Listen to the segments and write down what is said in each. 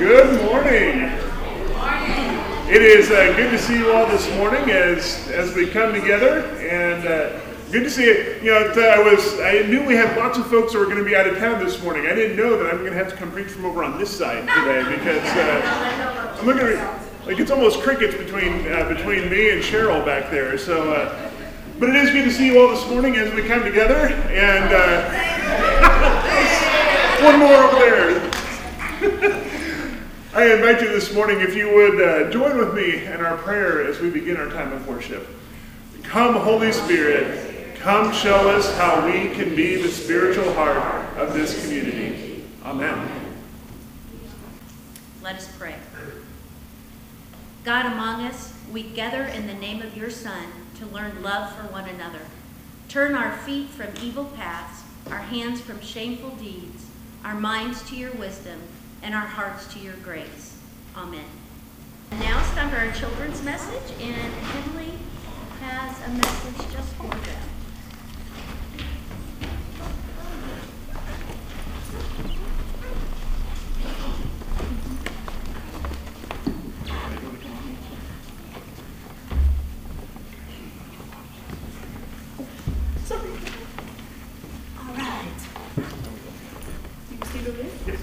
Good morning. It is uh, good to see you all this morning as as we come together, and uh, good to see it. You know, I was I knew we had lots of folks who were going to be out of town this morning. I didn't know that I'm going to have to come preach from over on this side today because uh, I'm looking at like it's almost crickets between uh, between me and Cheryl back there. So, uh, but it is good to see you all this morning as we come together, and uh, one more over there. I invite you this morning, if you would uh, join with me in our prayer as we begin our time of worship. Come, Holy Spirit, come show us how we can be the spiritual heart of this community. Amen. Let us pray. God among us, we gather in the name of your Son to learn love for one another. Turn our feet from evil paths, our hands from shameful deeds, our minds to your wisdom and our hearts to your grace. Amen. And now it's time for our children's message, and Henley has a message just for them. All right. You can see over there?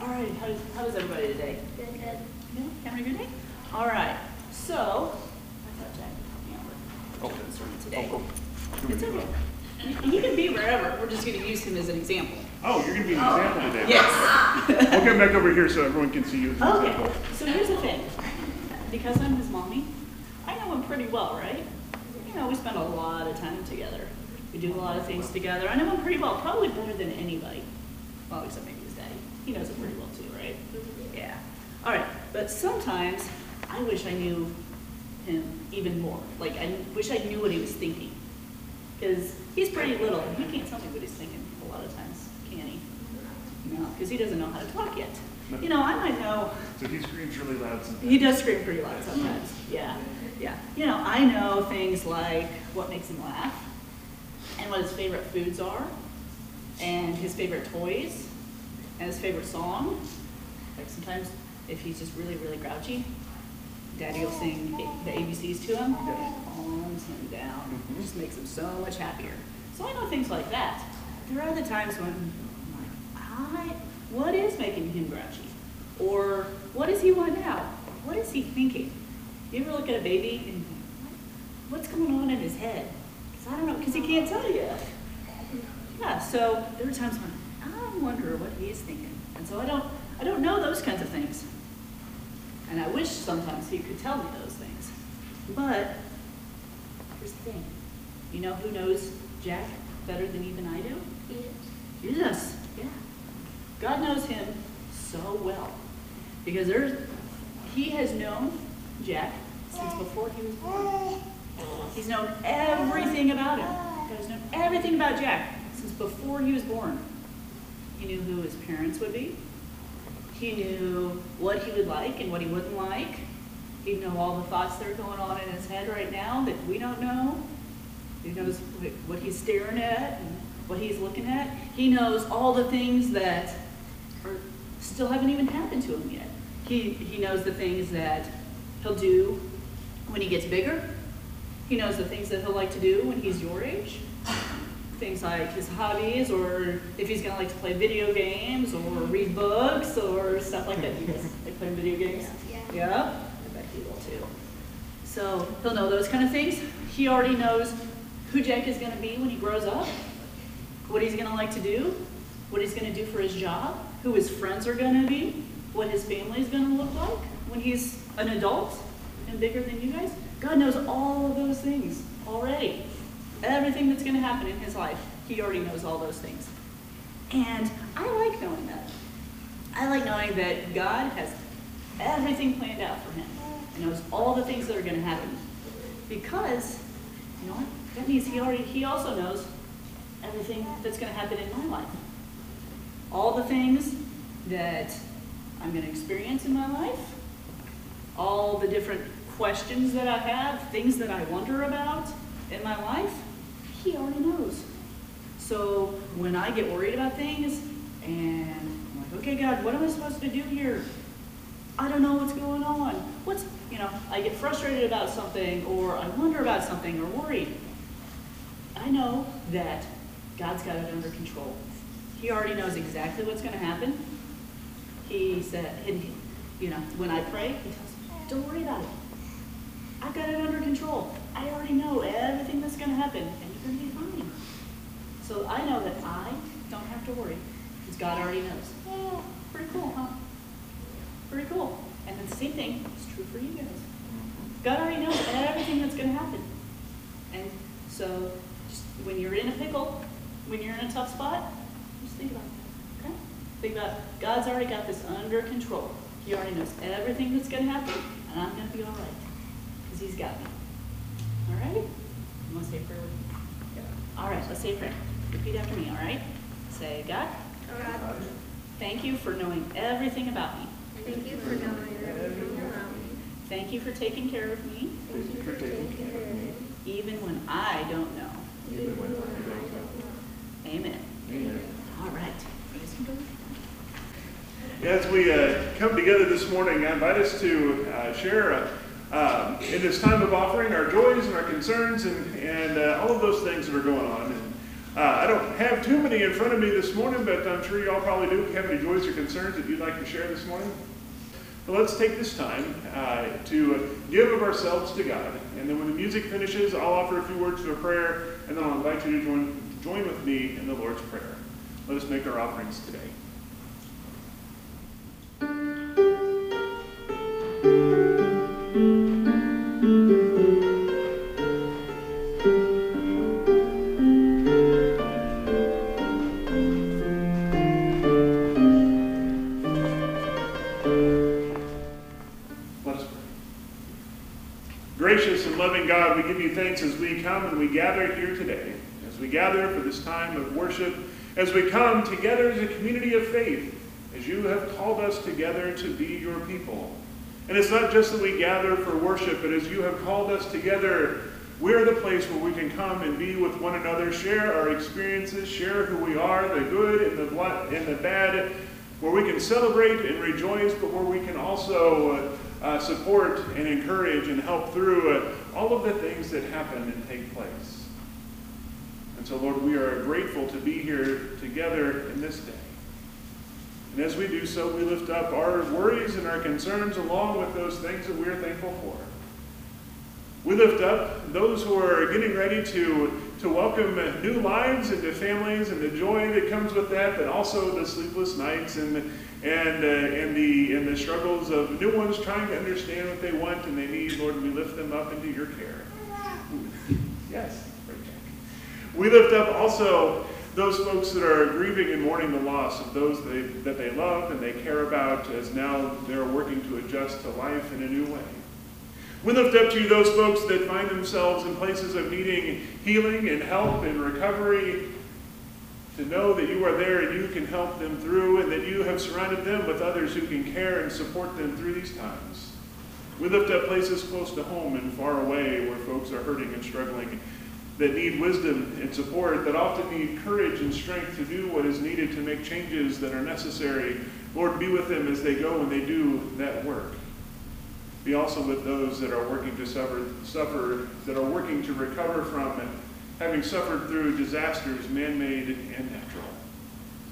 All right, how, how is everybody today? Good, good. Yeah, having a good day? All right, so, I thought Jack would help me out with children's today. It's okay. He he can be wherever, we're just gonna use him as an example. Oh, you're going to be an example today. Yes. We'll come back over here so everyone can see you as an Okay, example. so here's the thing. Because I'm his mommy, I know him pretty well, right? You know, we spend a lot of time together. We do a lot of things together. I know him pretty well, probably better than anybody. Well, except maybe his daddy. He knows him pretty well too, right? Yeah. All right, but sometimes I wish I knew him even more. Like, I wish I knew what he was thinking. Because he's pretty little, and he can't tell me what he's thinking a lot of times, can he? No, because he doesn't know how to talk yet. You know, I might know So he screams really loud sometimes. he does scream pretty loud sometimes. Yeah, yeah. You know, I know things like what makes him laugh, and what his favorite foods are, and his favorite toys, and his favorite song. Like sometimes, if he's just really, really grouchy, Daddy will sing A- the ABCs to him. It calms him down. Mhm. Just makes him so much happier. So I know things like that. There are other times when I'm like, I, what is making him grouchy? Or what does he want now? What is he thinking? You ever look at a baby and "What- what's going on in his head? Because I don't know, because he can't tell you. Yeah, so there are times when I wonder what he is thinking. And so I don't, I don't know those kinds of things. And I wish sometimes he could tell me those things. But here's the thing. You know who knows Jack better than even I do? Jesus, yeah. God knows him so well. Because there's, he has known Jack since before he was born. He's known everything about him. God has known everything about Jack since before he was born. He knew who his parents would be. He knew what he would like and what he wouldn't like. He'd know all the thoughts that are going on in his head right now that we don't know. He knows what he's staring at and what he's looking at. He knows all the things that still haven't even happened to him yet. He, he knows the things that he'll do when he gets bigger. He knows the things that he'll like to do when he's your age. Things like his hobbies, or if he's gonna like to play video games, or read books, or stuff like that. You guys like playing video games? Yeah. I bet he will too. So he'll know those kind of things. He already knows who Jack is gonna be when he grows up, what he's gonna like to do, what he's gonna do for his job, who his friends are gonna be, what his family is gonna look like when he's an adult and bigger than you guys. God knows all of those things already. Everything that's gonna happen in his life, he already knows all those things. And I like knowing that. I like knowing that God has everything planned out for him and knows all the things that are gonna happen. Because, you know what? That means he already, he also knows everything that's gonna happen in my life. All the things that I'm gonna experience in my life, all the different questions that I have, things that I wonder about in my life, he already knows. So when I get worried about things and I'm like, okay, God, what am I supposed to do here? I don't know what's going on. What's, you know, I get frustrated about something, or I wonder about something, or worried. I know that God's got it under control. He already knows exactly what's going to happen. He said, and, you know, when I pray, He tells me, don't worry about it. I've got it under control. I already know everything that's going to happen, and you're going to be fine. So I know that I don't have to worry, because God already knows. Oh, pretty cool, huh? Pretty cool. And then the same thing is true for you guys. Mm-hmm. God already knows everything that's going to happen. And so, just when you're in a pickle, when you're in a tough spot, just think about that. Okay? Think about God's already got this under control. He already knows everything that's going to happen, and I'm going to be all right because He's got me. All right? You want to say a prayer with me? All right, let's say a prayer. Repeat after me, all right? Say, God, God, thank you for knowing everything about me. thank you for knowing everything about me. Thank you for taking care of me, Thank you for taking care of me, even when I don't know. even when I don't know. Amen. Amen. All right. As we uh, come together this morning, I invite us to uh, share uh, um, in this time of offering our joys and our concerns and, and uh, all of those things that are going on. And, uh, I don't have too many in front of me this morning, but I'm sure you all probably do. Have any joys or concerns that you'd like to share this morning? But let's take this time uh, to give of ourselves to God. And then when the music finishes, I'll offer a few words of prayer, and then I'll invite you to join, join with me in the Lord's Prayer. Let us make our offerings today. Let us pray. Gracious and loving God, we give you thanks as we come and we gather here today, as we gather for this time of worship, as we come together as a community of faith, as you have called us together to be your people. And it's not just that we gather for worship, but as you have called us together, we're the place where we can come and be with one another, share our experiences, share who we are, the good and the, and the bad, where we can celebrate and rejoice, but where we can also uh, uh, support and encourage and help through uh, all of the things that happen and take place. And so, Lord, we are grateful to be here together in this day. And as we do so, we lift up our worries and our concerns along with those things that we are thankful for. We lift up those who are getting ready to, to welcome new lives into families and the joy that comes with that, but also the sleepless nights and, and, uh, and, the, and the struggles of new ones trying to understand what they want and they need. Lord, we lift them up into your care. Yes. We lift up also those folks that are grieving and mourning the loss of those they, that they love and they care about as now they're working to adjust to life in a new way. We lift up to you those folks that find themselves in places of needing healing and help and recovery, to know that you are there and you can help them through, and that you have surrounded them with others who can care and support them through these times. We lift up places close to home and far away where folks are hurting and struggling, that need wisdom and support, that often need courage and strength to do what is needed to make changes that are necessary. Lord, be with them as they go and they do that work. Be also with those that are working to suffer, suffer that are working to recover from and having suffered through disasters, man-made and natural.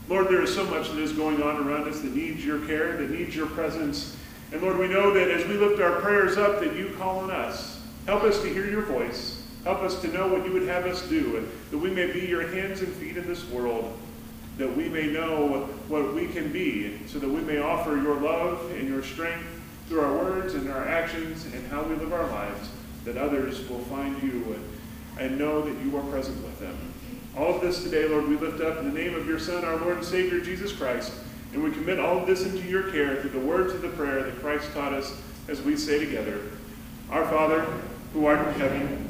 Lord, there is so much that is going on around us that needs your care, that needs your presence. And Lord, we know that as we lift our prayers up, that you call on us. Help us to hear your voice. Help us to know what you would have us do, that we may be your hands and feet in this world, that we may know what we can be, so that we may offer your love and your strength through our words and our actions and how we live our lives, that others will find you and know that you are present with them. All of this today, Lord, we lift up in the name of your Son, our Lord and Savior, Jesus Christ, and we commit all of this into your care through the words of the prayer that Christ taught us as we say together, Our Father, who art in heaven,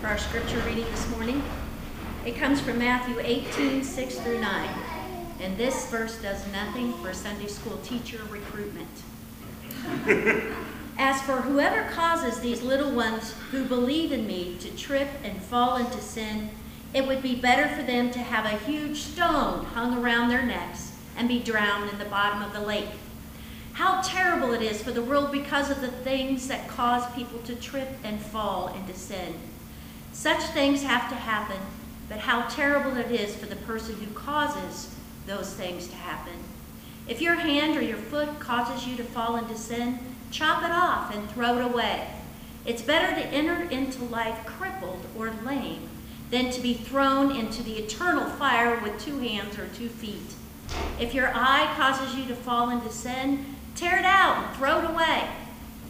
For our scripture reading this morning, it comes from Matthew 18, 6 through 9. And this verse does nothing for Sunday school teacher recruitment. As for whoever causes these little ones who believe in me to trip and fall into sin, it would be better for them to have a huge stone hung around their necks and be drowned in the bottom of the lake. How terrible it is for the world because of the things that cause people to trip and fall into sin. Such things have to happen, but how terrible it is for the person who causes those things to happen. If your hand or your foot causes you to fall into sin, chop it off and throw it away. It's better to enter into life crippled or lame than to be thrown into the eternal fire with two hands or two feet. If your eye causes you to fall into sin, tear it out and throw it away.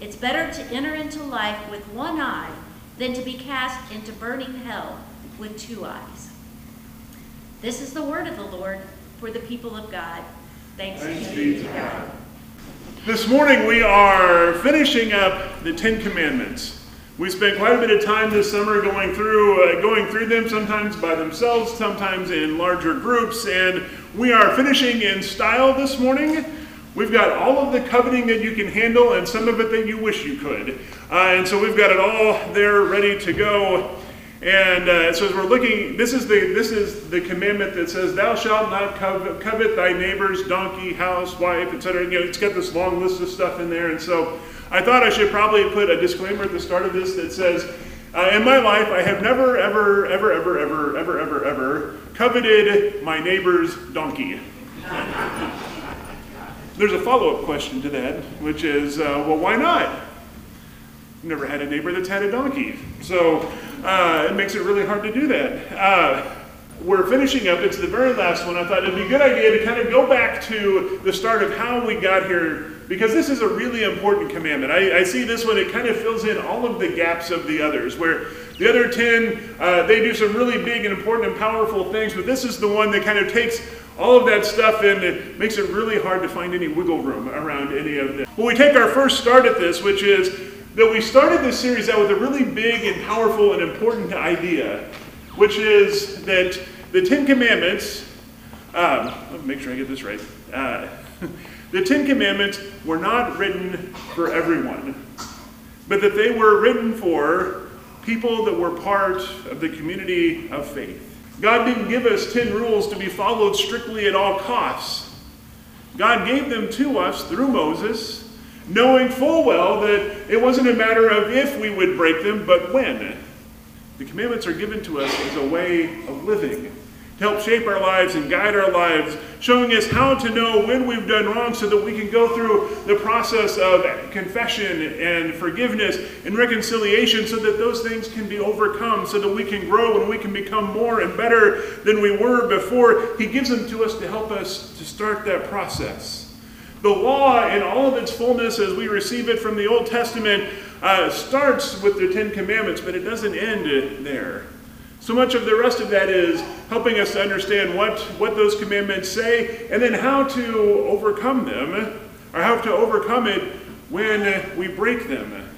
It's better to enter into life with one eye than to be cast into burning hell with two eyes. This is the word of the Lord for the people of God. Thanks Thanks be to God. This morning we are finishing up the Ten Commandments. We spent quite a bit of time this summer going through uh, going through them, sometimes by themselves, sometimes in larger groups, and we are finishing in style this morning. We've got all of the coveting that you can handle, and some of it that you wish you could, uh, and so we've got it all there ready to go. And uh, so as we're looking, this is the this is the commandment that says, "Thou shalt not covet, covet thy neighbor's donkey, house, wife, etc." You know, it's got this long list of stuff in there, and so I thought I should probably put a disclaimer at the start of this that says, uh, "In my life, I have never, ever, ever, ever, ever, ever, ever, ever coveted my neighbor's donkey." There's a follow-up question to that, which is, uh, well, why not? never had a neighbor that's had a donkey. So uh, it makes it really hard to do that. Uh, we're finishing up, it's the very last one. I thought it'd be a good idea to kind of go back to the start of how we got here, because this is a really important commandment. I, I see this one, it kind of fills in all of the gaps of the others, where the other 10, uh, they do some really big and important and powerful things, but this is the one that kind of takes all of that stuff and it makes it really hard to find any wiggle room around any of them. Well, we take our first start at this, which is that we started this series out with a really big and powerful and important idea, which is that the Ten Commandments, um, let me make sure I get this right. Uh, the Ten Commandments were not written for everyone, but that they were written for people that were part of the community of faith. God didn't give us 10 rules to be followed strictly at all costs. God gave them to us through Moses knowing full well that it wasn't a matter of if we would break them, but when. The commandments are given to us as a way of living, to help shape our lives and guide our lives, showing us how to know when we've done wrong so that we can go through the process of confession and forgiveness and reconciliation so that those things can be overcome, so that we can grow and we can become more and better than we were before. He gives them to us to help us to start that process. The law in all of its fullness as we receive it from the Old Testament uh, starts with the Ten Commandments, but it doesn't end there. So much of the rest of that is helping us to understand what, what those commandments say and then how to overcome them, or how to overcome it when we break them.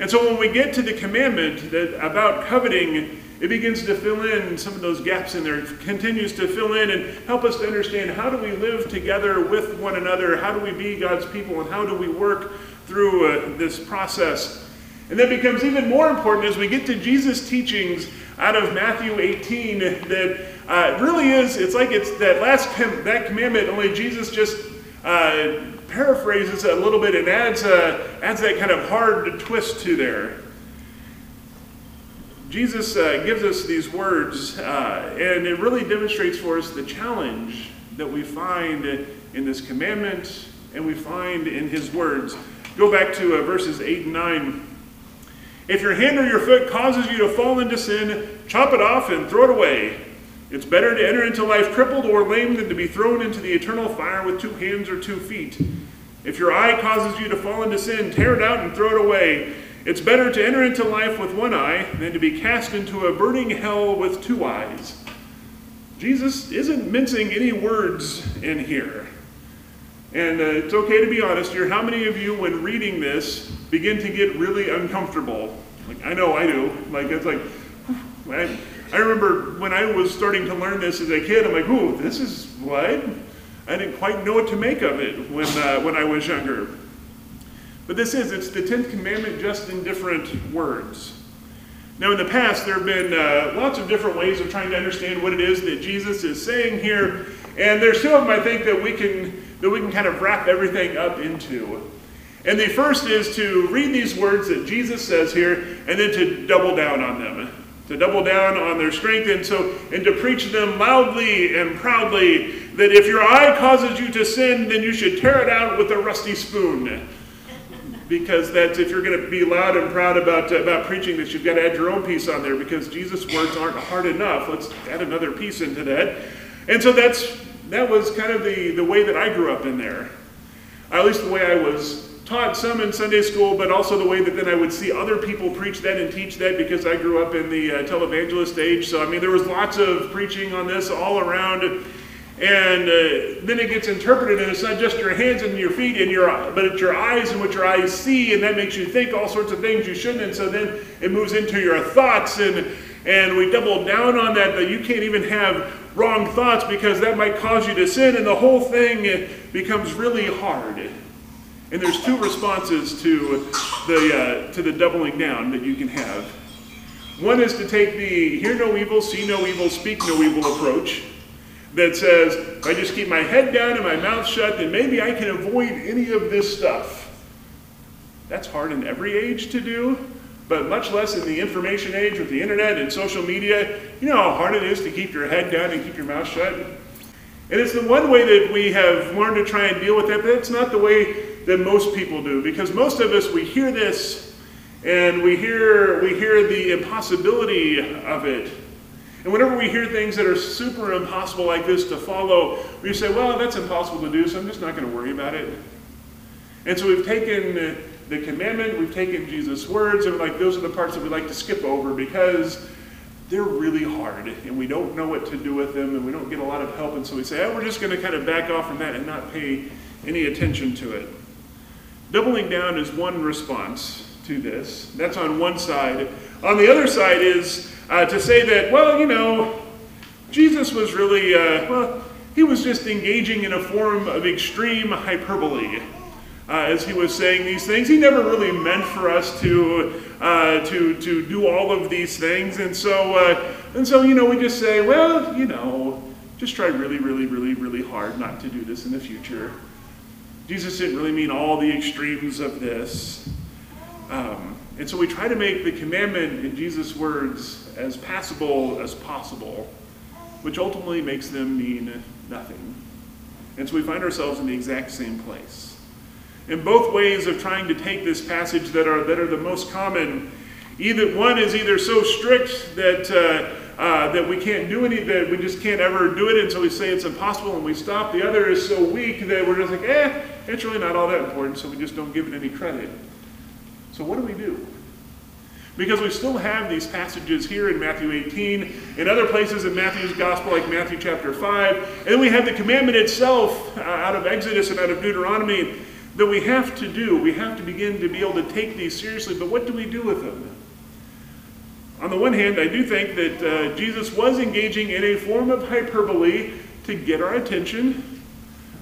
And so when we get to the commandment that, about coveting, it begins to fill in some of those gaps in there. It continues to fill in and help us to understand how do we live together with one another? How do we be God's people? And how do we work through uh, this process? And that becomes even more important as we get to Jesus' teachings out of Matthew 18 that uh, really is, it's like it's that last com- that commandment, only Jesus just uh, paraphrases a little bit and adds, uh, adds that kind of hard twist to there. Jesus uh, gives us these words, uh, and it really demonstrates for us the challenge that we find in this commandment and we find in his words. Go back to verses 8 and 9. If your hand or your foot causes you to fall into sin, chop it off and throw it away. It's better to enter into life crippled or lame than to be thrown into the eternal fire with two hands or two feet. If your eye causes you to fall into sin, tear it out and throw it away. It's better to enter into life with one eye than to be cast into a burning hell with two eyes. Jesus isn't mincing any words in here. And uh, it's okay to be honest here. How many of you, when reading this, begin to get really uncomfortable? Like, I know I do. Like, it's like, I, I remember when I was starting to learn this as a kid, I'm like, ooh, this is what? I didn't quite know what to make of it when, uh, when I was younger. But this is, it's the 10th commandment just in different words. Now, in the past, there have been uh, lots of different ways of trying to understand what it is that Jesus is saying here, and there's two of them I think that we can that we can kind of wrap everything up into. And the first is to read these words that Jesus says here, and then to double down on them, to double down on their strength, and so and to preach them loudly and proudly that if your eye causes you to sin, then you should tear it out with a rusty spoon. Because that's if you're going to be loud and proud about about preaching this you've got to add your own piece on there because jesus words aren't hard enough. Let's add another piece into that. And so that's that was kind of the the way that i grew up in there. At least the way i was taught some in sunday school but also the way that then i would see other people preach that and teach that because i grew up in the uh, televangelist age. So i mean there was lots of preaching on this all around. And uh, then it gets interpreted, and it's not just your hands and your feet and your, but it's your eyes and what your eyes see, and that makes you think all sorts of things you shouldn't. And so then it moves into your thoughts, and and we double down on that that you can't even have wrong thoughts because that might cause you to sin, and the whole thing becomes really hard. And there's two responses to the uh, to the doubling down that you can have. One is to take the hear no evil, see no evil, speak no evil approach that says, if I just keep my head down and my mouth shut, then maybe I can avoid any of this stuff. That's hard in every age to do, but much less in the information age with the internet and social media. You know how hard it is to keep your head down and keep your mouth shut? And it's the one way that we have learned to try and deal with that, but it's not the way that most people do, because most of us, we hear this and we hear, we hear the impossibility of it and whenever we hear things that are super impossible like this to follow, we say, well, that's impossible to do, so I'm just not going to worry about it. And so we've taken the commandment, we've taken Jesus' words, and like those are the parts that we like to skip over because they're really hard and we don't know what to do with them and we don't get a lot of help. And so we say, oh, we're just going to kind of back off from that and not pay any attention to it. Doubling down is one response to this. That's on one side. On the other side is uh, to say that, well, you know, Jesus was really, uh, well, he was just engaging in a form of extreme hyperbole. Uh, as he was saying these things, he never really meant for us to uh, to to do all of these things, and so uh, and so you know we just say, well, you know, just try really, really, really, really hard not to do this in the future. Jesus didn't really mean all the extremes of this. Um, and so we try to make the commandment in Jesus' words as passable as possible, which ultimately makes them mean nothing. And so we find ourselves in the exact same place. In both ways of trying to take this passage that are, that are the most common, either one is either so strict that, uh, uh, that we can't do any, that we just can't ever do it, and so we say it's impossible and we stop. The other is so weak that we're just like, eh, it's really not all that important, so we just don't give it any credit. So, what do we do? Because we still have these passages here in Matthew 18, in other places in Matthew's gospel, like Matthew chapter 5, and then we have the commandment itself uh, out of Exodus and out of Deuteronomy that we have to do. We have to begin to be able to take these seriously, but what do we do with them? On the one hand, I do think that uh, Jesus was engaging in a form of hyperbole to get our attention.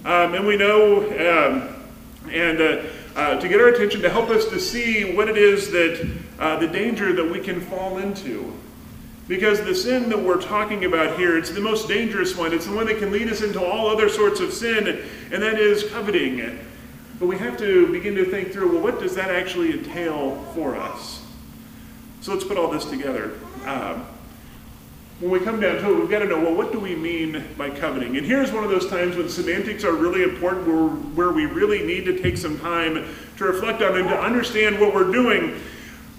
Um, and we know, um, and uh, uh, to get our attention, to help us to see what it is that uh, the danger that we can fall into. Because the sin that we're talking about here, it's the most dangerous one. It's the one that can lead us into all other sorts of sin, and that is coveting. But we have to begin to think through well, what does that actually entail for us? So let's put all this together. Um, when we come down to it, we've got to know well, what do we mean by coveting? And here's one of those times when semantics are really important, where, where we really need to take some time to reflect on and to understand what we're doing.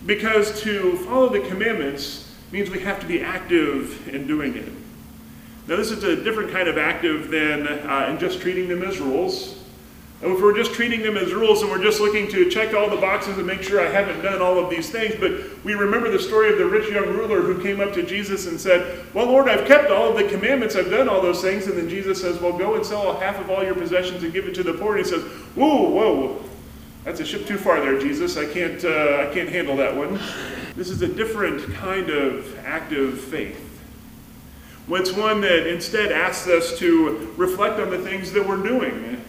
Because to follow the commandments means we have to be active in doing it. Now, this is a different kind of active than uh, in just treating them as rules. And if we're just treating them as rules and we're just looking to check all the boxes and make sure I haven't done all of these things, but we remember the story of the rich young ruler who came up to Jesus and said, Well, Lord, I've kept all of the commandments, I've done all those things. And then Jesus says, Well, go and sell half of all your possessions and give it to the poor. And he says, Whoa, whoa, that's a ship too far there, Jesus. I can't, uh, I can't handle that one. This is a different kind of active faith. It's one that instead asks us to reflect on the things that we're doing,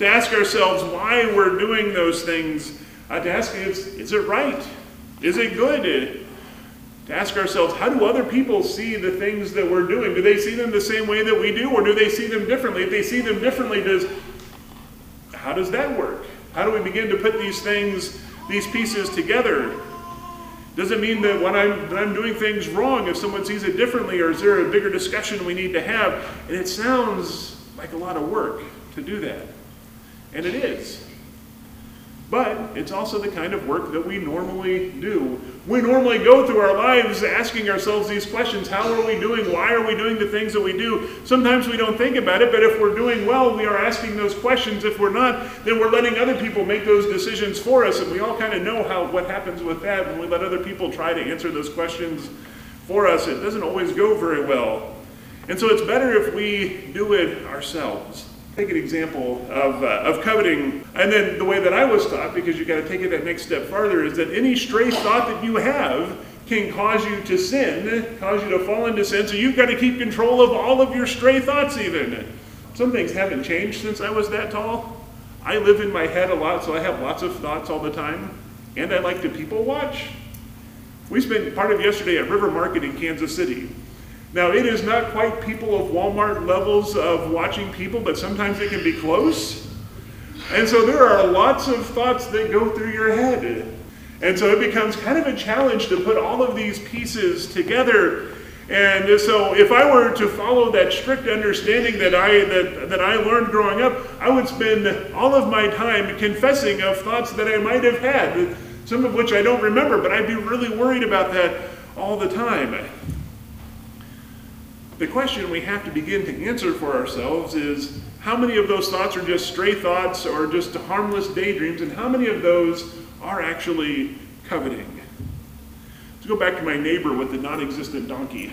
to ask ourselves why we're doing those things, uh, to ask is, is it right? Is it good? To ask ourselves, how do other people see the things that we're doing? Do they see them the same way that we do, or do they see them differently? If they see them differently, does how does that work? How do we begin to put these things, these pieces together? Does it mean that when I'm, I'm doing things wrong if someone sees it differently, or is there a bigger discussion we need to have? And it sounds like a lot of work to do that. And it is. But it's also the kind of work that we normally do. We normally go through our lives asking ourselves these questions How are we doing? Why are we doing the things that we do? Sometimes we don't think about it, but if we're doing well, we are asking those questions. If we're not, then we're letting other people make those decisions for us. And we all kind of know how what happens with that when we let other people try to answer those questions for us. It doesn't always go very well. And so it's better if we do it ourselves. Take an example of, uh, of coveting, and then the way that I was taught, because you've got to take it that next step farther, is that any stray thought that you have can cause you to sin, cause you to fall into sin. So you've got to keep control of all of your stray thoughts, even. Some things haven't changed since I was that tall. I live in my head a lot, so I have lots of thoughts all the time, and I like to people watch. We spent part of yesterday at River Market in Kansas City. Now, it is not quite people of Walmart levels of watching people, but sometimes it can be close. And so there are lots of thoughts that go through your head. And so it becomes kind of a challenge to put all of these pieces together. And so if I were to follow that strict understanding that I that, that I learned growing up, I would spend all of my time confessing of thoughts that I might have had, some of which I don't remember, but I'd be really worried about that all the time. The question we have to begin to answer for ourselves is how many of those thoughts are just stray thoughts or just harmless daydreams, and how many of those are actually coveting? Let's go back to my neighbor with the non existent donkey.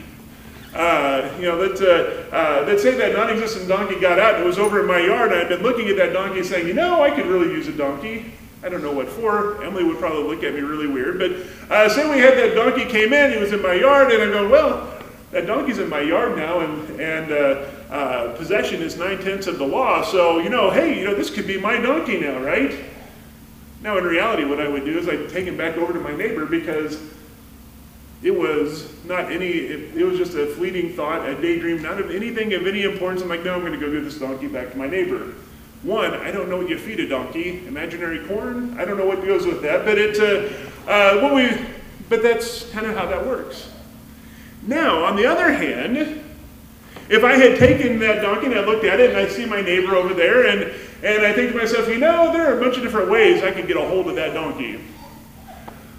Uh, you know, let's, uh, uh, let's say that non existent donkey got out and it was over in my yard, and I've been looking at that donkey saying, you know, I could really use a donkey. I don't know what for. Emily would probably look at me really weird. But uh, say we had that donkey came in, he was in my yard, and I go, well, that donkey's in my yard now, and, and uh, uh, possession is nine tenths of the law. So, you know, hey, you know, this could be my donkey now, right? Now, in reality, what I would do is I'd take him back over to my neighbor because it was not any, it, it was just a fleeting thought, a daydream, not of anything of any importance. I'm like, no, I'm going to go give this donkey back to my neighbor. One, I don't know what you feed a donkey. Imaginary corn? I don't know what goes with that, but it, uh, uh, what we, but that's kind of how that works. Now, on the other hand, if I had taken that donkey and I looked at it and I see my neighbor over there and, and I think to myself, you know, there are a bunch of different ways I could get a hold of that donkey.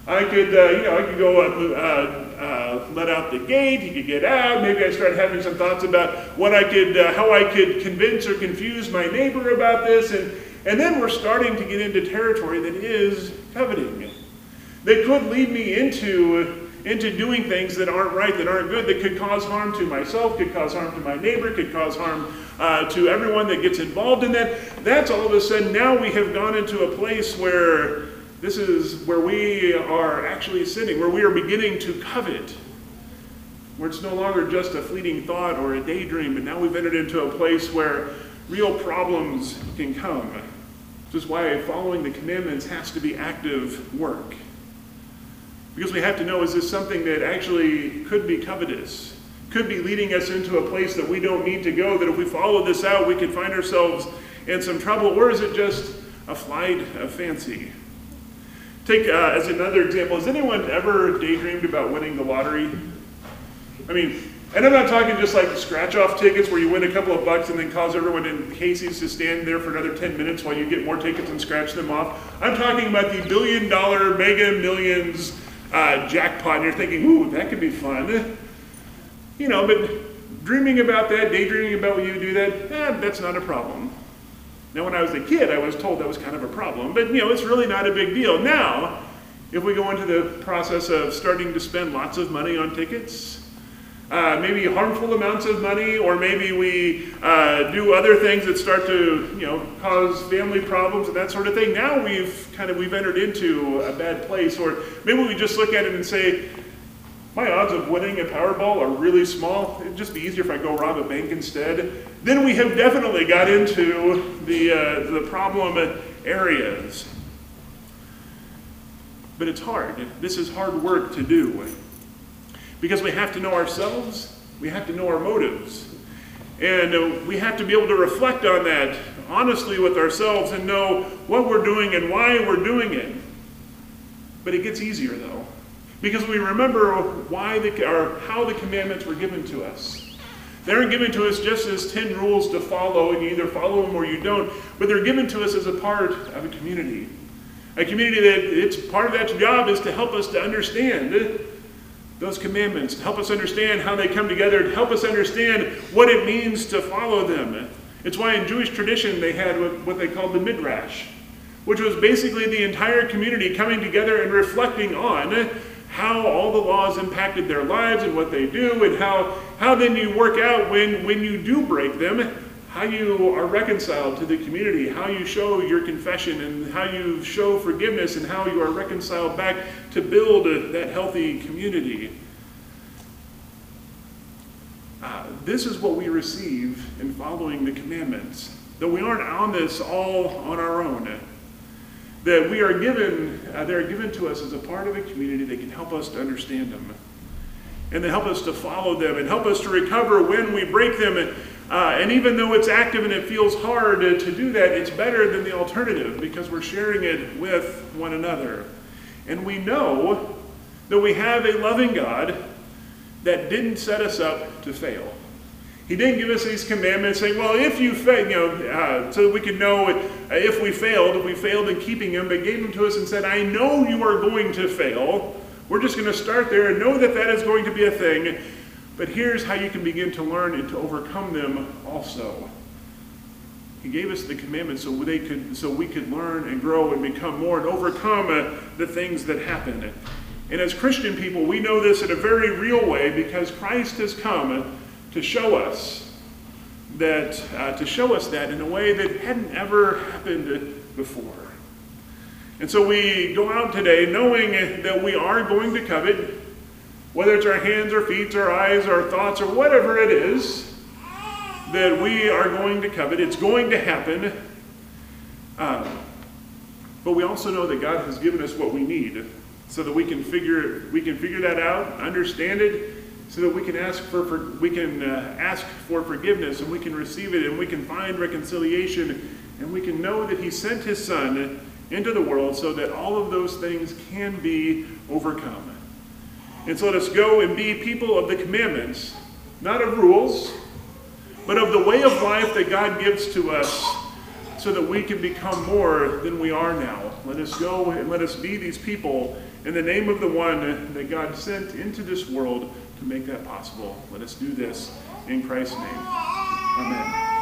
I could, uh, you know, I could go uh, uh, let out the gate. He could get out. Maybe I start having some thoughts about what I could, uh, how I could convince or confuse my neighbor about this, and and then we're starting to get into territory that is coveting, that could lead me into into doing things that aren't right, that aren't good, that could cause harm to myself, could cause harm to my neighbor, could cause harm uh, to everyone that gets involved in that. That's all of a sudden now we have gone into a place where this is where we are actually sinning, where we are beginning to covet, where it's no longer just a fleeting thought or a daydream, but now we've entered into a place where real problems can come. Which is why following the commandments has to be active work. Because we have to know is this something that actually could be covetous, could be leading us into a place that we don't need to go, that if we follow this out, we could find ourselves in some trouble, or is it just a flight of fancy? Take uh, as another example, has anyone ever daydreamed about winning the lottery? I mean, and I'm not talking just like scratch off tickets where you win a couple of bucks and then cause everyone in Casey's to stand there for another 10 minutes while you get more tickets and scratch them off. I'm talking about the billion dollar mega millions uh, jackpot, and you're thinking, ooh, that could be fun. You know, but dreaming about that, daydreaming about when you do that, eh, that's not a problem. Now, when I was a kid, I was told that was kind of a problem, but you know, it's really not a big deal. Now, if we go into the process of starting to spend lots of money on tickets, uh, maybe harmful amounts of money, or maybe we uh, do other things that start to, you know, cause family problems and that sort of thing. Now we've kind of we've entered into a bad place, or maybe we just look at it and say, my odds of winning a Powerball are really small. It'd just be easier if I go rob a bank instead. Then we have definitely got into the uh, the problem areas. But it's hard. This is hard work to do. Because we have to know ourselves, we have to know our motives. And uh, we have to be able to reflect on that honestly with ourselves and know what we're doing and why we're doing it. But it gets easier though. Because we remember why the, or how the commandments were given to us. They're given to us just as 10 rules to follow, and you either follow them or you don't, but they're given to us as a part of a community. A community that its part of that job is to help us to understand those commandments, help us understand how they come together, to help us understand what it means to follow them. It's why in Jewish tradition they had what, what they called the Midrash, which was basically the entire community coming together and reflecting on how all the laws impacted their lives and what they do, and how, how then you work out when, when you do break them, how you are reconciled to the community, how you show your confession, and how you show forgiveness, and how you are reconciled back to build a, that healthy community. Uh, this is what we receive in following the commandments. That we aren't on this all on our own. That we are given, uh, they are given to us as a part of a community that can help us to understand them. And they help us to follow them and help us to recover when we break them. And, uh, and even though it's active and it feels hard to, to do that, it's better than the alternative because we're sharing it with one another. And we know that we have a loving God that didn't set us up to fail. He didn't give us these commandments saying, well, if you fail, you know, uh, so that we could know if we failed, if we failed in keeping them, but gave them to us and said, I know you are going to fail. We're just going to start there and know that that is going to be a thing. But here's how you can begin to learn and to overcome them also. He gave us the commandments so they could, so we could learn and grow and become more and overcome uh, the things that happen. And as Christian people, we know this in a very real way because Christ has come to show us that, uh, to show us that in a way that hadn't ever happened before. And so we go out today knowing that we are going to covet, whether it's our hands or feet or eyes or thoughts or whatever it is, that we are going to covet. It's going to happen. Uh, but we also know that God has given us what we need so that we can figure we can figure that out, understand it, so that we can ask for, for we can uh, ask for forgiveness and we can receive it and we can find reconciliation and we can know that He sent His Son into the world so that all of those things can be overcome. And so let us go and be people of the commandments, not of rules, but of the way of life that God gives to us so that we can become more than we are now. Let us go and let us be these people in the name of the one that God sent into this world to make that possible. Let us do this in Christ's name. Amen.